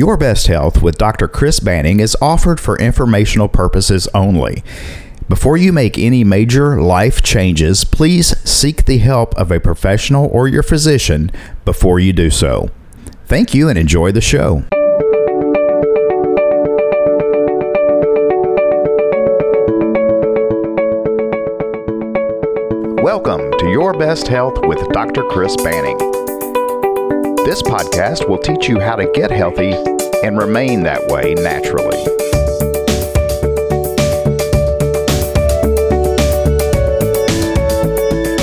Your Best Health with Dr. Chris Banning is offered for informational purposes only. Before you make any major life changes, please seek the help of a professional or your physician before you do so. Thank you and enjoy the show. Welcome to Your Best Health with Dr. Chris Banning. This podcast will teach you how to get healthy and remain that way naturally.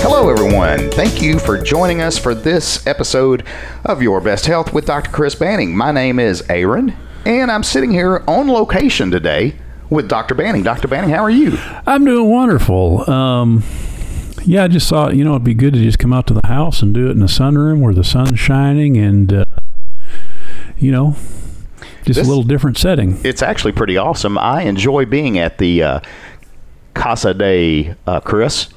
Hello, everyone. Thank you for joining us for this episode of Your Best Health with Dr. Chris Banning. My name is Aaron, and I'm sitting here on location today with Dr. Banning. Dr. Banning, how are you? I'm doing wonderful. Um, yeah, I just thought, you know, it'd be good to just come out to the house and do it in the sunroom where the sun's shining and, uh, you know, just This- a little different setting. It's actually pretty awesome. I enjoy being at the uh, Casa de uh, Chris,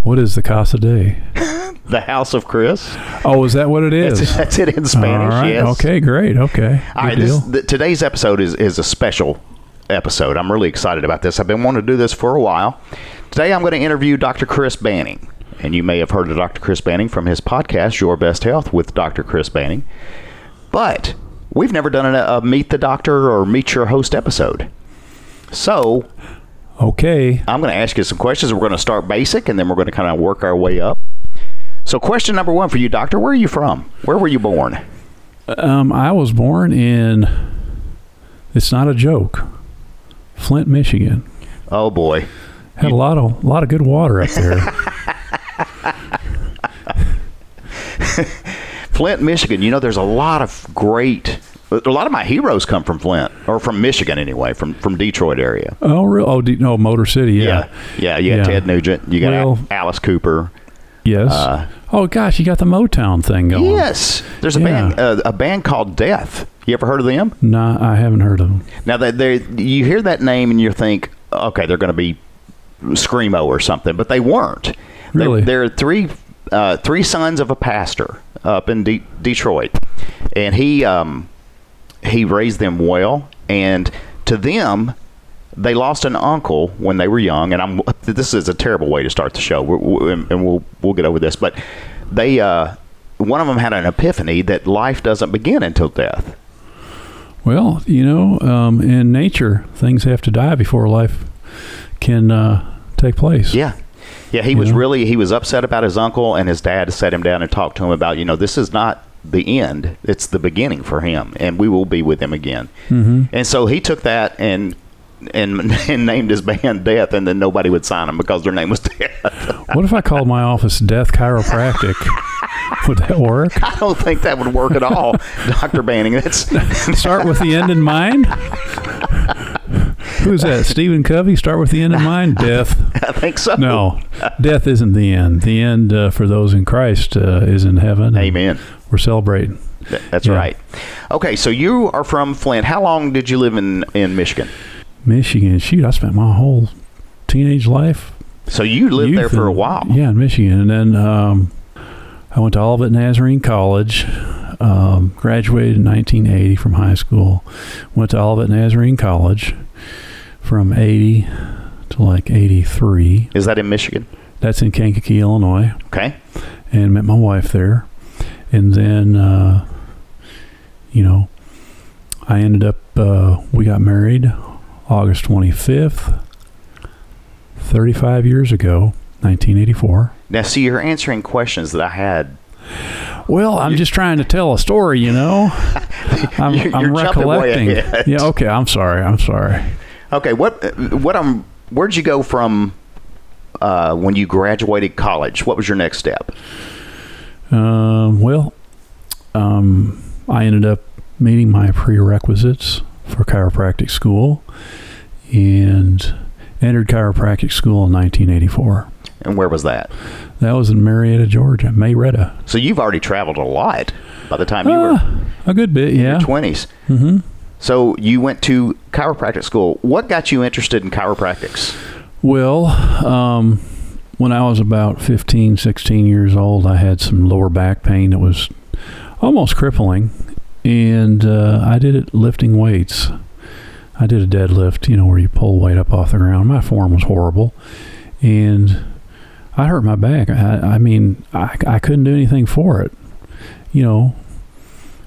What is the Casa Day? the house of Chris. Oh, is that what it is? That's, that's it in Spanish. All right. Yes. Okay, great. Okay. All right. This, today's episode is, is a special episode. I'm really excited about this. I've been wanting to do this for a while. Today, I'm going to interview Dr. Chris Banning. And you may have heard of Dr. Chris Banning from his podcast, Your Best Health with Dr. Chris Banning. But we've never done a, a Meet the Doctor or Meet Your Host episode. So okay. I'm going to ask you some questions. We're going to start basic and then we're going to kind of work our way up. So, question number one for you, Doctor Where are you from? Where were you born? Um, I was born in, it's not a joke, Flint, Michigan. Oh, boy. Had a lot of, a lot of good water up there. Flint, Michigan. You know, there's a lot of great. A lot of my heroes come from Flint, or from Michigan anyway, from from Detroit area. oh, real? Oh, D- no, Motor City. Yeah. yeah. You got Yeah. Ted Nugent. You got Well- Alice Cooper. Yes. Uh, oh gosh, you got the Motown thing going. Yes, there's a Yeah. band uh, a band called Death. You ever heard of them? Nah, I haven't heard of them. Now that they you hear that name and you think, okay, they're going to be screamo or something, but they weren't. They- Really? They're, three uh, three sons of a pastor up in De- Detroit, and he um, he raised them well. And to them, they lost an uncle when they were young. And I'm this is a terrible way to start the show, we we and we'll we'll get over this, but they. Uh, one of them had an epiphany that life doesn't begin until death. Well, you know, um, in nature, things have to die before life can uh, take place. Yeah. Yeah, he was Yeah. really he was upset about his uncle and his dad sat him down and talked to him about, you know, this is not the end, it's the beginning for him and we will be with him again. hmm And so he took that and and, and named his band Death and then nobody would sign him because their name was Death. What if I called my office Death Chiropractic? Would that work? I don't think that would work at all, Dr. Banning. That's Start with the end in mind. Who's that? Stephen Covey. Start with the end in mind. Death. I think so. No, death isn't the end. The end uh, for those in Christ uh, is in heaven. Amen. We're celebrating. Th- That's Yeah. right. Okay, so you are from Flint. How long did you live in in Michigan? Michigan. Shoot, I spent my whole teenage life So you lived there for a while. Yeah, in Michigan, and then um, I went to Olivet Nazarene College. Um, graduated in 1980 from high school. Went to Olivet Nazarene College from 80 to like 83. Is that in Michigan? That's in Kankakee, Illinois, Okay. and met my wife there. And then, uh, you know, I ended up. Uh, we got married August 25th, 35 years ago, 1984. Now, see, you're answering questions that I had. Well, I'm just trying to tell a story, you know. I'm, You're- I'm you're jumping way recollecting. Yeah, okay. I'm sorry. I'm sorry. Okay, what what um where'd you go from uh, when you graduated college? What was your next step? Um, well, um, I ended up meeting my prerequisites for chiropractic school and entered chiropractic school in 1984. And where was that? That was in Marietta, Georgia, Mayretta. So you've already traveled a lot by the time you were Ah, a good bit, in yeah. twenties. hmm So you went to chiropractic school. What got you interested in chiropractics? Well, um, when I was about 15, 16 years old, I had some lower back pain that was almost crippling. and uh, I did it lifting weights. I did a deadlift, you know, where you pull weight up off the ground. My form was horrible, and I hurt my back. I, I mean, I, I couldn't do anything for it, you know.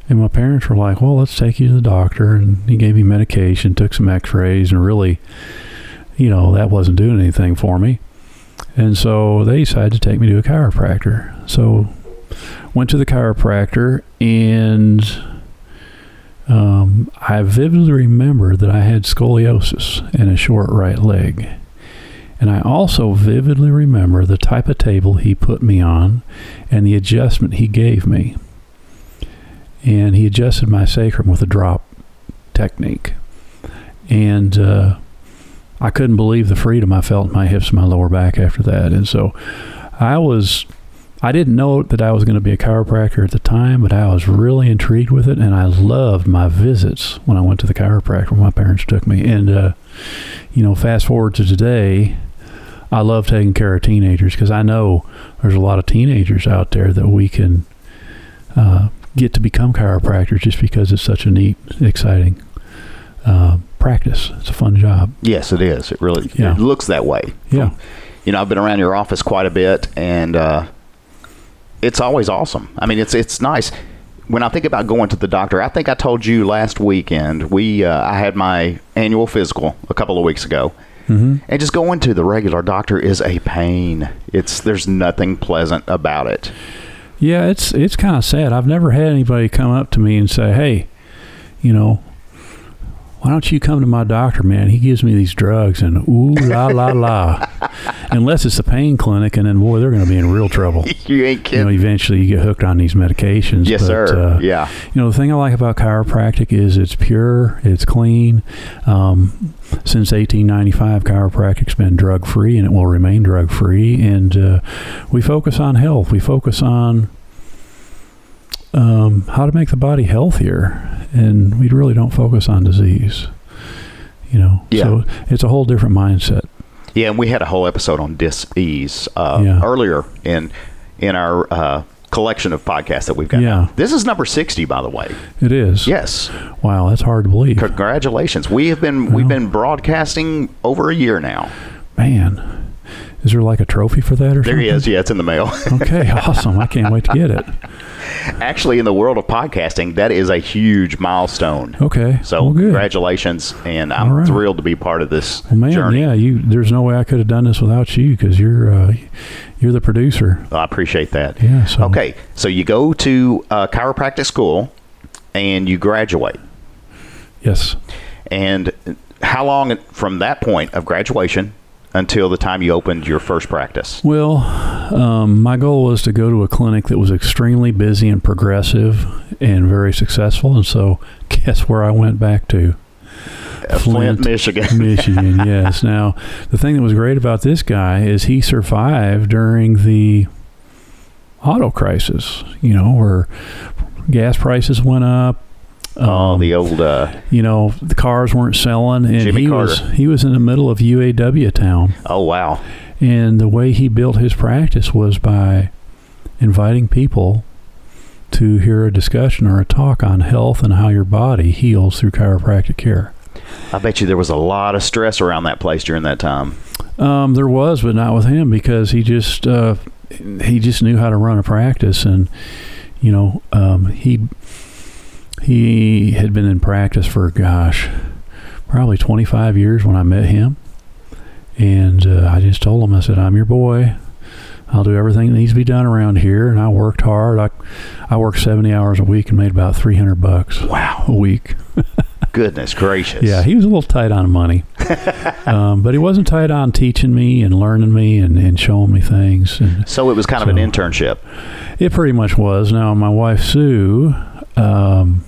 And my parents were like, "Well, let's take you to the doctor." And he gave me medication, took some X-rays, and really, you know, that wasn't doing anything for me. And so they decided to take me to a chiropractor. So went to the chiropractor and um, I vividly remember that I had scoliosis and a short right leg. And I also vividly remember the type of table he put me on and the adjustment he gave me. And he adjusted my sacrum with a drop technique. And uh, I couldn't believe the freedom I felt in my hips and my lower back after that. And so I was I didn't know that I was going to be a chiropractor at the time, but I was really intrigued with it, and I loved my visits when I went to the chiropractor. when My parents took me, and uh, you know, fast forward to today, I love taking care of teenagers because I know there's a lot of teenagers out there that we can uh, get to become chiropractors just because it's such a neat, exciting uh, practice. It's a fun job. Yes, it is. It really Yeah. it looks that way. Yeah. You know, I've been around your office quite a bit, and uh, it's always awesome. I mean, it's it's nice. When I think about going to the doctor, I think I told you last weekend we uh, I had my annual physical a couple of weeks ago, hmm and just going to the regular doctor is a pain. It's there's nothing pleasant about it. Yeah, it's it's kind of sad. I've never had anybody come up to me and say, "Hey, you know, why don't you come to my doctor, man? He gives me these drugs and ooh la la la." Unless it's a pain clinic, and then boy, they're going to be in real trouble. you ain't You kidding. know, eventually you get hooked on these medications. yes, but, sir. Uh, yeah. You know, the thing I like about chiropractic is it's pure, it's clean. Um, since 1895, chiropractic's been drug free and it will remain drug free. And uh, we focus on health. We focus on um, how to make the body healthier, and we really don't focus on disease. You know, Yeah. so it's a whole different mindset. Yeah, and we had a whole episode on dis-ease uh, Yeah. earlier in in our uh, collection of podcasts that we've got. Yeah. This is number sixty, by the way. It is. Yes, Wow, that's hard to believe. congratulations. We have been we've been broadcasting over a year now. Man, is there like a trophy for that or There something? he is. Yeah, it's in the mail. Okay, awesome. I can't wait to get it. Actually, in the world of podcasting, that is a huge milestone. Okay. So well, congratulations, and I'm right. thrilled to be part of this Well, man, journey. yeah, you. There's no way I could have done this without you because you're uh, you're the producer. I appreciate that. Yeah. So Okay, so you go to uh, chiropractic school, and you graduate. Yes. And how long from that point of graduation until the time you opened your first practice? Well, um, my goal was to go to a clinic that was extremely busy and progressive and very successful, and so guess where I went back to? Uh, Flint, Flint, Michigan. Michigan. yes. Now, the thing that was great about this guy is he survived during the auto crisis. You know, where gas prices went up. Oh, um, the old uh, you know the cars weren't selling and Jimmy he Carter. was he was in the middle of UAW town oh wow, and the way he built his practice was by inviting people to hear a discussion or a talk on health and how your body heals through chiropractic care. I bet you there was a lot of stress around that place during that time. Um, there was, but not with him because he just uh, he just knew how to run a practice, and you know um, he he had been in practice for gosh, probably 25 years when I met him, and uh, I just told him I said I'm your boy. I'll do everything that needs to be done around here, and I worked hard. I I worked 70 hours a week and made about 300 bucks Wow, a week. goodness gracious. Yeah, he was a little tight on money, um, but he wasn't tight on teaching me and learning me and, and showing me things. And so it was kind of an internship. it pretty much was. Now, my wife Sue, um,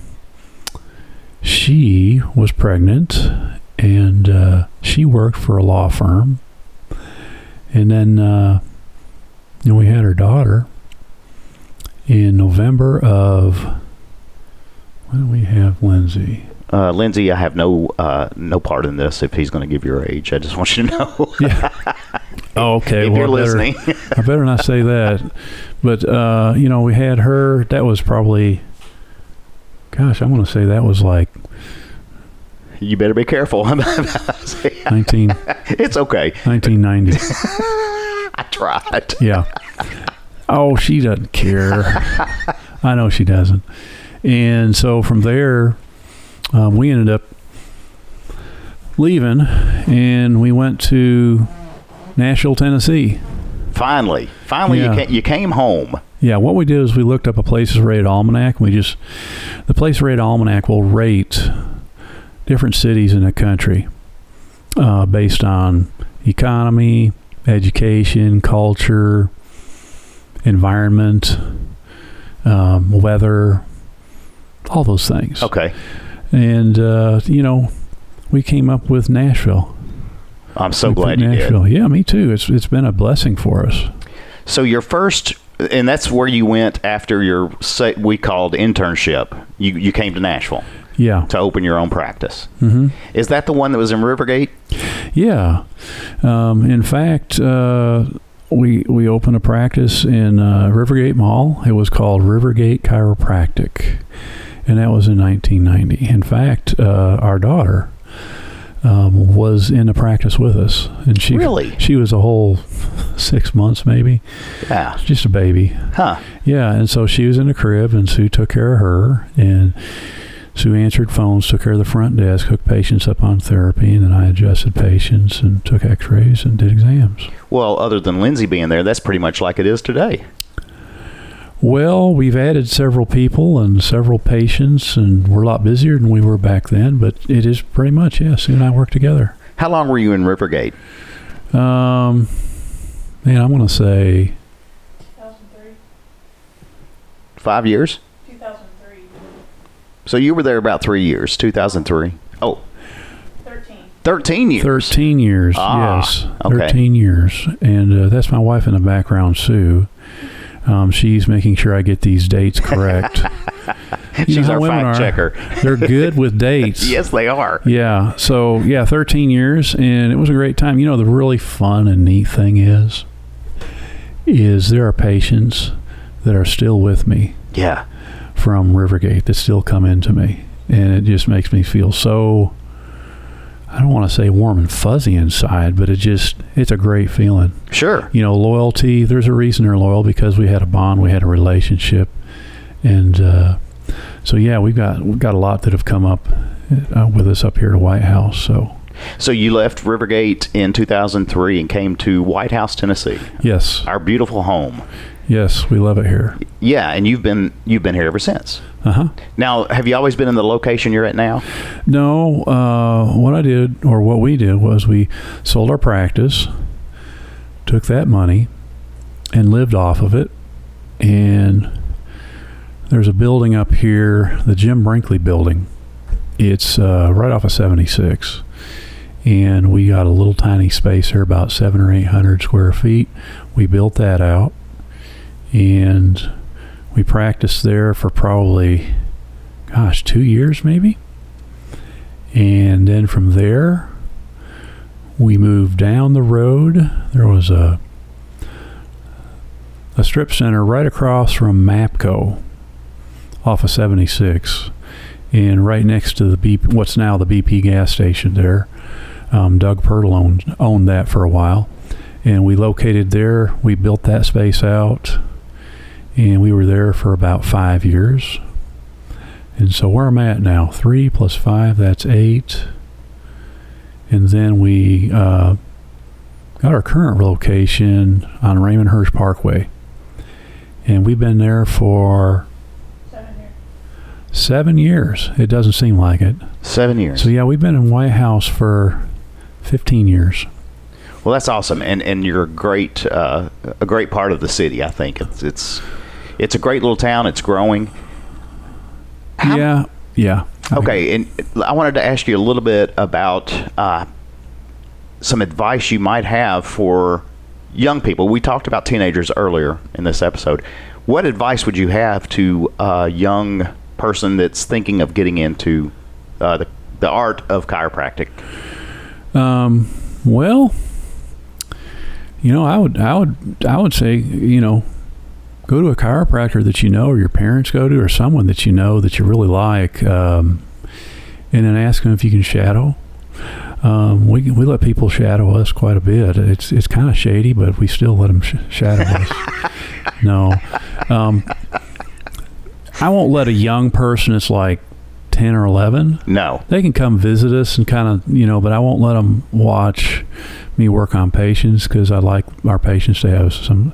she was pregnant, and uh, she worked for a law firm, and then uh, know, we had her daughter in November of. When did we have Lindsay? Uh, Lindsay, I have no uh, no part in this. If he's going to give your age, I just want you to know. Oh, okay. if well, you're I better- listening, I better not say that. But uh, you know, we had her. That was probably, gosh, I want to say that was like You better be careful. 19, it's okay. 1990. I tried. Yeah. Oh, she doesn't care. I know she doesn't. And so from there, um, we ended up leaving and we went to Nashville, Tennessee. Finally, finally, Yeah. you, came, you came home. Yeah, what we did is we looked up a places rated almanac. We just the place rated almanac will rate different cities in the country uh, based on economy, education, culture, environment, um, weather, all those things. Okay. And uh, you know, we came up with Nashville. I'm so We glad you did. Nashville. Yeah, me too. It's it's been a blessing for us. So your first, and that's where you went after your we called internship. You you came to Nashville Yeah. to open your own practice. hmm Is that the one that was in Rivergate? Yeah. Um, in fact, uh, we we opened a practice in uh, Rivergate Mall. It was called Rivergate Chiropractic, and that was in 1990. In fact, uh, our daughter um, was in the practice with us, and she Really? she was a whole six months maybe, Yeah. just a baby. Huh. Yeah, and so she was in the crib, and Sue took care of her, and Sue answered phones, took care of the front desk, hooked patients up on therapy, and then I adjusted patients and took X-rays and did exams. Well, other than Lindsay being there, that's pretty much like it is today. Well, we've added several people and several patients, and we're a lot busier than we were back then. But it is pretty much, yeah. Sue and I work together. How long were you in Rivergate? Um, man, I'm going to say 2003. Five years. 2003. So you were there about three years. 2003. Oh, 13. 13 years. 13 years. Ah, yes, okay. 13 years, and uh, that's my wife in the background, Sue. Um, she's making sure I get these dates correct. She's our women fact are. checker. They're good with dates. Yes, they are. Yeah. So yeah, 13 years, and it was a great time. You know, the really fun and neat thing is, is there are patients that are still with me Yeah. from Rivergate that still come into me, and it just makes me feel so. I don't want to say warm and fuzzy inside, but it just it's a great feeling. Sure. You know, loyalty. There's a reason they're loyal because we had a bond, we had a relationship, and uh, so yeah, we've got we've got a lot that have come up uh, with us up here at White House. So So you left Rivergate in 2003 and came to White House, Tennessee, yes, our beautiful home. Yes, we love it here. Yeah, and you've been you've been here ever since. Uh huh. Now, have you always been in the location you're at now? No, uh, what I did or what we did was we sold our practice, took that money, and lived off of it. And there's a building up here, the Jim Brinkley building. It's uh, right off of 76. And we got a little tiny space here, about seven or eight hundred square feet. We built that out, and we practiced there for probably, gosh, two years maybe. And then from there, we moved down the road. There was a a strip center right across from Mapco off of 76 and right next to the BP, what's now the BP gas station there. Um, Doug Pirtle owned, owned that for a while. And we located there. We built that space out. And we were there for about five years. And so where I'm at now, three plus five, that's eight. And then we uh, got our current location on Raymond Hirsch Parkway. And we've been there for Seven years. seven years. It doesn't seem like it. Seven years. So yeah, we've been in White House for 15 years. Well, that's awesome, and and you're a great uh, a great part of the city. I think it's it's it's a great little town. It's growing. How- yeah, yeah. Okay, and I wanted to ask you a little bit about uh, some advice you might have for young people. We talked about teenagers earlier in this episode. What advice would you have to a young person that's thinking of getting into uh, the the art of chiropractic? Um, well, you know, I would, I would, I would say, you know, go to a chiropractor that you know or your parents go to or someone that you know that you really like um, and then ask them if you can shadow. Um, we, we let people shadow us quite a bit. It's it's kind of shady but we still let them sh- shadow us. No. Um, I won't let a young person that's like 10 or 11 No. they can come visit us and kind of you know but i won't let them watch me work on patients because i like our patients to have some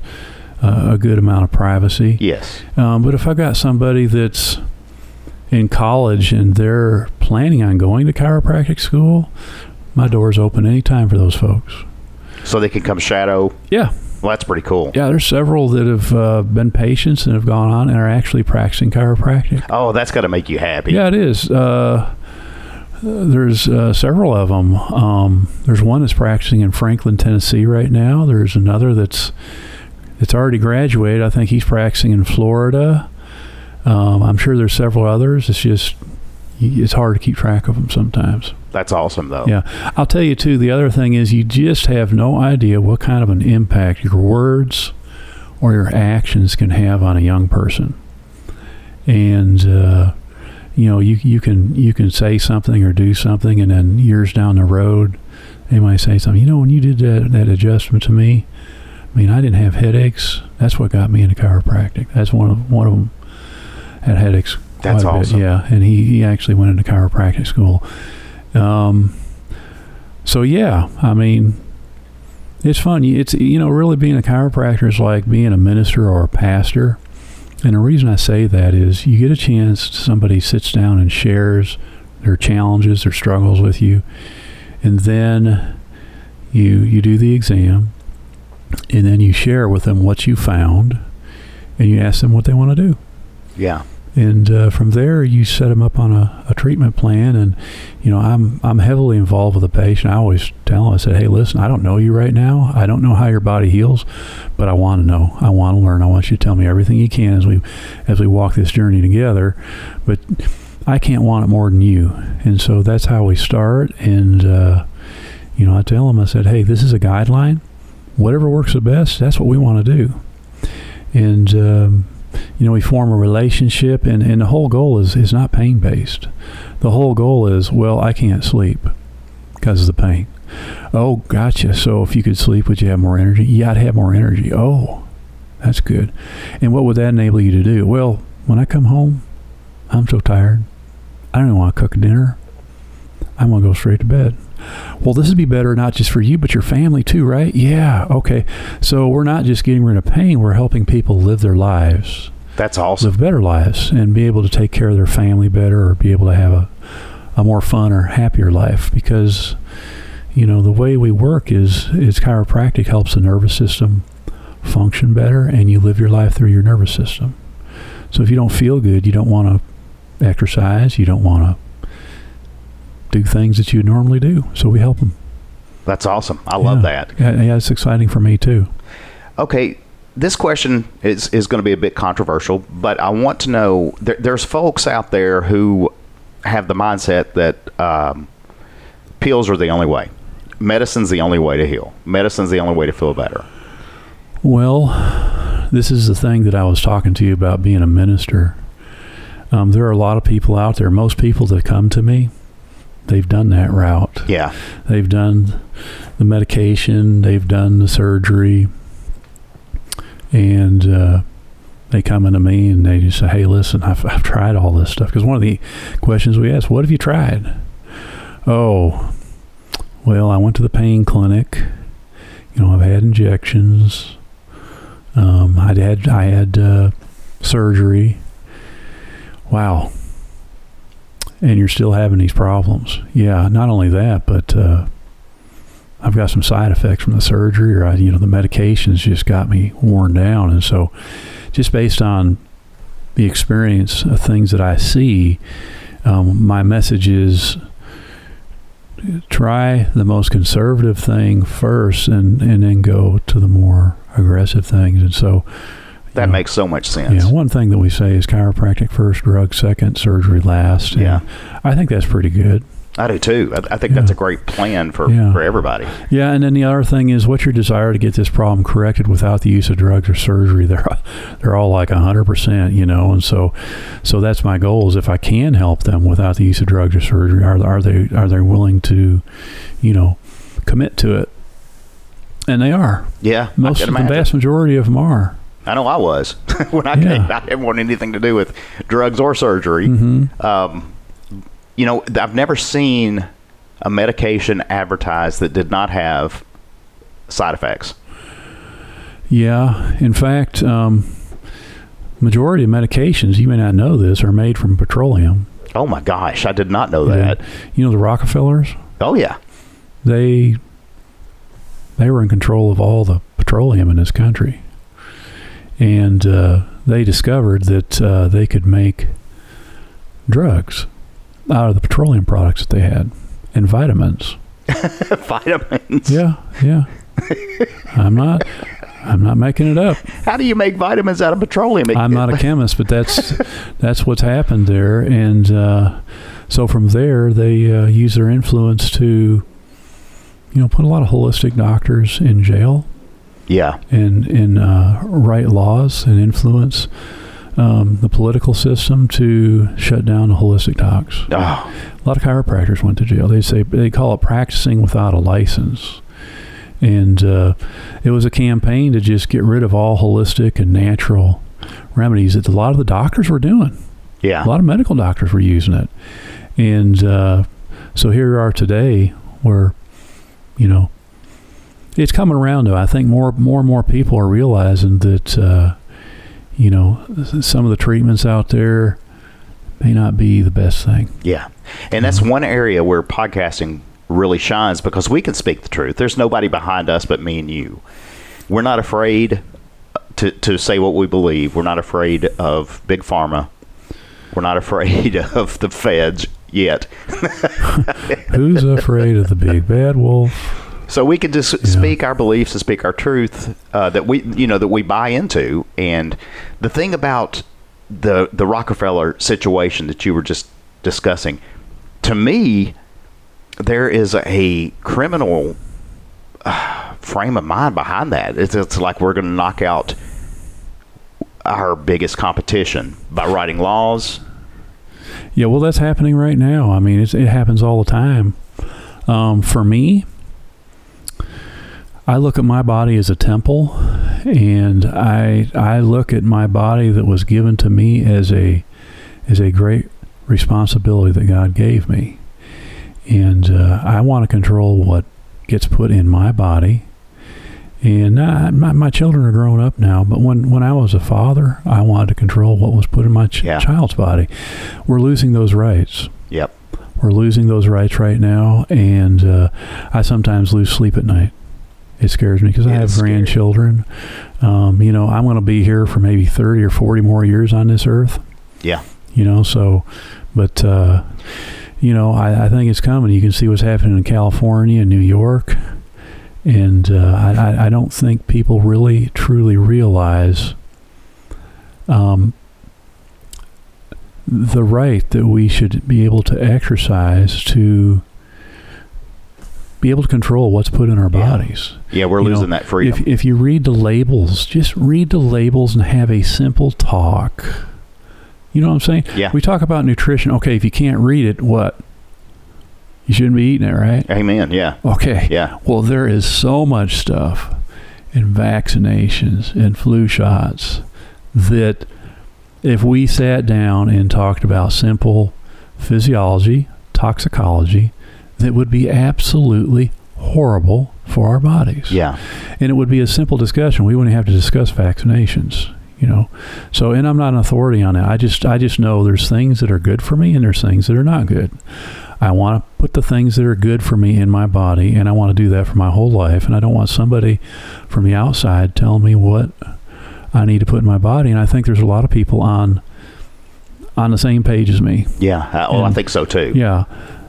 uh, a good amount of privacy Yes. um, but if i've got somebody that's in college and they're planning on going to chiropractic school my door's open anytime for those folks So they can come shadow. yeah Well, that's pretty cool. yeah there's several that have uh, been patients and have gone on and are actually practicing chiropractic Oh, that's got to make you happy. Yeah, it is. Uh, there's uh, several of them. Um, there's one that's practicing in Franklin, Tennessee right now. There's another that's that's already graduated. I think he's practicing in Florida. Um, I'm sure there's several others. It's just it's hard to keep track of them sometimes. That's awesome, though. Yeah, I'll tell you too. The other thing is you just have no idea what kind of an impact your words or your actions can have on a young person, and uh, you know you you can you can say something or do something, and then years down the road, they might say something. You know, when you did that that adjustment to me, I mean, I didn't have headaches. That's what got me into chiropractic. That's one of one of them had headaches. That's quite a bit, awesome. Yeah, and he he actually went into chiropractic school. Um, so yeah, I mean, it's fun. It's you know, really being a chiropractor is like being a minister or a pastor. And the reason I say that is you get a chance. Somebody sits down and shares their challenges, their struggles with you, and then you you do the exam, and then you share with them what you found, and you ask them what they want to do. Yeah. and uh, from there you set them up on a, a treatment plan and you know i'm i'm heavily involved with the patient. I always tell them i said hey listen i don't know you right now. I don't know how your body heals but i want to know. I want to learn. I want you to tell me everything you can as we as we walk this journey together. But i can't want it more than you. And so that's how we start. And uh, you know i tell them i said hey this is a guideline whatever works the best that's what we want to do and um, you know, we form a relationship, and, and the whole goal is, is not pain based. The whole goal is, well, I can't sleep because of the pain. Oh, gotcha. So if you could sleep, would you have more energy? Yeah, I'd have more energy. Oh, that's good. And what would that enable you to do? Well, when I come home, I'm so tired. I don't even want to cook dinner. I'm going to go straight to bed. Well, this would be better not just for you, but your family too, right? Yeah, okay. So we're not just getting rid of pain, we're helping people live their lives That's awesome. live better lives and be able to take care of their family better or be able to have a, a more fun or happier life because you know the way we work is is chiropractic helps the nervous system function better and you live your life through your nervous system so if you don't feel good you don't want to exercise you don't want to do things that you normally do so we help them That's awesome. I love Yeah. that. yeah, yeah it's exciting for me too Okay, this question is, is going to be a bit controversial, but I want to know there, there's folks out there who have the mindset that um, pills are the only way. Medicine's the only way to heal. Medicine's the only way to feel better. Well, this is the thing that I was talking to you about being a minister. Um, there are a lot of people out there. Most people that come to me, they've done that route. Yeah, They've done the medication, they've done the surgery, and uh, they come into me and they just say, "Hey, listen, I've, I've tried all this stuff." Because one of the questions we ask, "What have you tried?" Oh, well, I went to the pain clinic. You know, I've had injections. Um, I had I had uh, surgery. Wow. And you're still having these problems. Yeah, not only that, but uh, I've got some side effects from the surgery, or I, you know, the medications just got me worn down, and so just based on the experience of things that I see, um, my message is try the most conservative thing first, and and then go to the more aggressive things, and so. That makes so much sense. yeah, one thing that we say is chiropractic first, drug second, surgery last. Yeah. I think that's pretty good. I do too. I, I think that's a great plan for, Yeah. for everybody. Yeah, and then the other thing is, what's your desire to get this problem corrected without the use of drugs or surgery? They're they're all like hundred percent, you know, and so so that's my goal is if I can help them without the use of drugs or surgery, are are they are they willing to, you know, commit to it? And they are. Yeah, Most the vast majority of them are. I know I was when I Yeah. came. I didn't want anything to do with drugs or surgery. hmm Um, you know, I've never seen a medication advertised that did not have side effects. Yeah. In fact, um, majority of medications, you may not know this, are made from petroleum. Oh my gosh, I did not know Yeah. that. You know the Rockefellers. Oh yeah, they they were in control of all the petroleum in this country, and uh, they discovered that uh, they could make drugs out of the petroleum products that they had and vitamins. vitamins. Yeah, yeah. I'm not. I'm not making it up. How do you make vitamins out of petroleum? I'm not a chemist, but that's that's what's happened there, and uh, so from there they uh, use their influence to, you know, put a lot of holistic doctors in jail yeah, and and uh, write laws and influence um, the political system to shut down holistic docs. oh, A lot of chiropractors went to jail. They say they call it practicing without a license, and uh, it was a campaign to just get rid of all holistic and natural remedies that a lot of the doctors were doing. yeah, A lot of medical doctors were using it, and uh, so here we are today, where you know it's coming around. Though I think more more and more people are realizing that uh, you know some of the treatments out there may not be the best thing. yeah. And that's one area where podcasting really shines because we can speak the truth. There's nobody behind us but me and you. We're not afraid to, to say what we believe. We're not afraid of big pharma. We're not afraid of the feds yet. Who's afraid of the big bad wolf? So we can just speak our beliefs and speak our truth uh, that we, you know, that we buy into. And the thing about the the Rockefeller situation that you were just discussing, to me, there is a criminal uh, frame of mind behind that. It's, it's like we're going to knock out our biggest competition by writing laws. Yeah, well, that's happening right now. I mean, it's, it happens all the time. Um, for me, I look at my body as a temple, and I I look at my body that was given to me as a as a great responsibility that God gave me, and uh, I want to control what gets put in my body. And uh, my, my children are grown up now, but when, when I was a father, I wanted to control what was put in my ch- Yeah. child's body. We're losing those rights. Yep. We're losing those rights right now, and uh, I sometimes lose sleep at night. It scares me because I have scary. grandchildren. Um, you know, I'm going to be here for maybe 30 or 40 more years on this earth. Yeah. You know, so, but, uh, you know, I, I think it's coming. You can see what's happening in California and New York. And uh, I, I- I don't think people really truly realize um, the right that we should be able to exercise to be able to control what's put in our Yeah. bodies. Yeah, we're You know, losing that freedom. If, if you read the labels, just read the labels and have a simple talk. You know what I'm saying? yeah. We talk about nutrition. Okay, if you can't read it, what? You shouldn't be eating it, right? Amen. Yeah. Okay. Yeah. Well, there is so much stuff in vaccinations and flu shots that if we sat down and talked about simple physiology, toxicology, that would be absolutely horrible for our bodies. Yeah. And it would be a simple discussion. We wouldn't have to discuss vaccinations, you know. So, and I'm not an authority on it. I just, I just know there's things that are good for me and there's things that are not good. I want to put the things that are good for me in my body, and I want to do that for my whole life. And I don't want somebody from the outside telling me what I need to put in my body. And I think there's a lot of people on on the same page as me. Yeah. I, oh, I think so too. Yeah.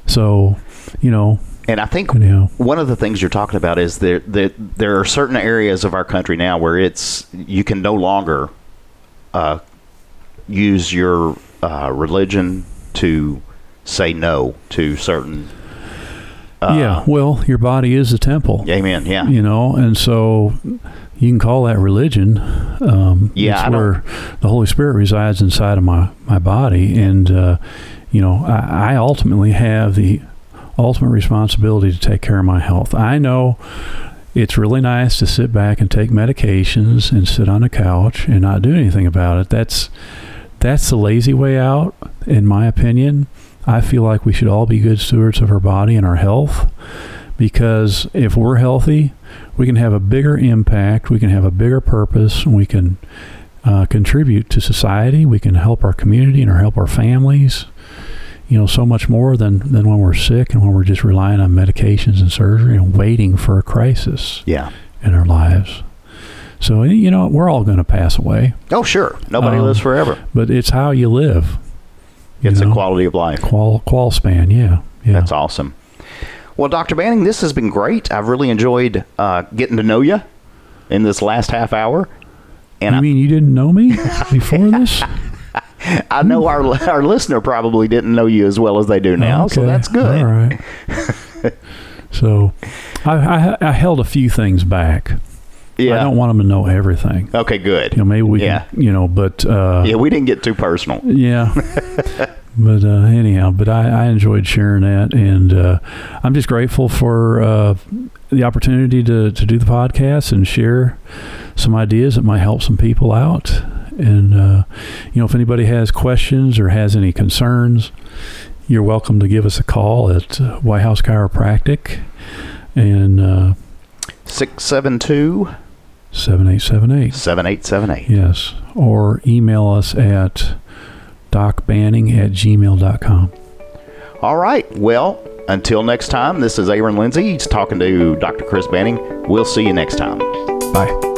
So, you know, And I think anyhow. one of the things you're talking about is that that there are certain areas of our country now where it's you can no longer uh, use your uh, religion to say no to certain. Uh, yeah. Well, your body is a temple. Amen. Yeah. You know, and so you can call that religion. Um, Yeah, I it's don't- where the Holy Spirit resides inside of my my body, and uh, you know, I, I ultimately have the ultimate responsibility to take care of my health. I know it's really nice to sit back and take medications and sit on a couch and not do anything about it. That's that's the lazy way out, in my opinion. I feel like we should all be good stewards of our body and our health because if we're healthy, we can have a bigger impact, we can have a bigger purpose, we can uh, contribute to society, we can help our community and help our families. You know, so much more than, than when we're sick and when we're just relying on medications and surgery and waiting for a crisis Yeah. in our lives. So, you know, we're all going to pass away, Oh, sure. Nobody Um, lives forever. but it's how you live. you It's know? a quality of life. Qual, qual span, yeah. yeah. That's awesome. Well, Dr. Banning, this has been great. I've really enjoyed uh, getting to know you in this last half hour. And you I, mean you didn't know me before this? I know our our listener probably didn't know you as well as they do now, so that's good. All right. so, I, I I held a few things back. Yeah. I don't want them to know everything. okay, good. You know, maybe we Yeah. can, you know, but uh, Yeah, we didn't get too personal. yeah. but uh, anyhow, but I, I enjoyed sharing that, and uh, I'm just grateful for uh, the opportunity to, to do the podcast and share some ideas that might help some people out. And uh, you know, if anybody has questions or has any concerns, you're welcome to give us a call at uh, White House Chiropractic and uh, 672 seven eight seven eight. 7878. Yes, or email us at docbanning at gmail.com. All right. Well, until next time, this is Aaron Lindsay. He's talking to Dr. Chris Banning. We'll see you next time. Bye.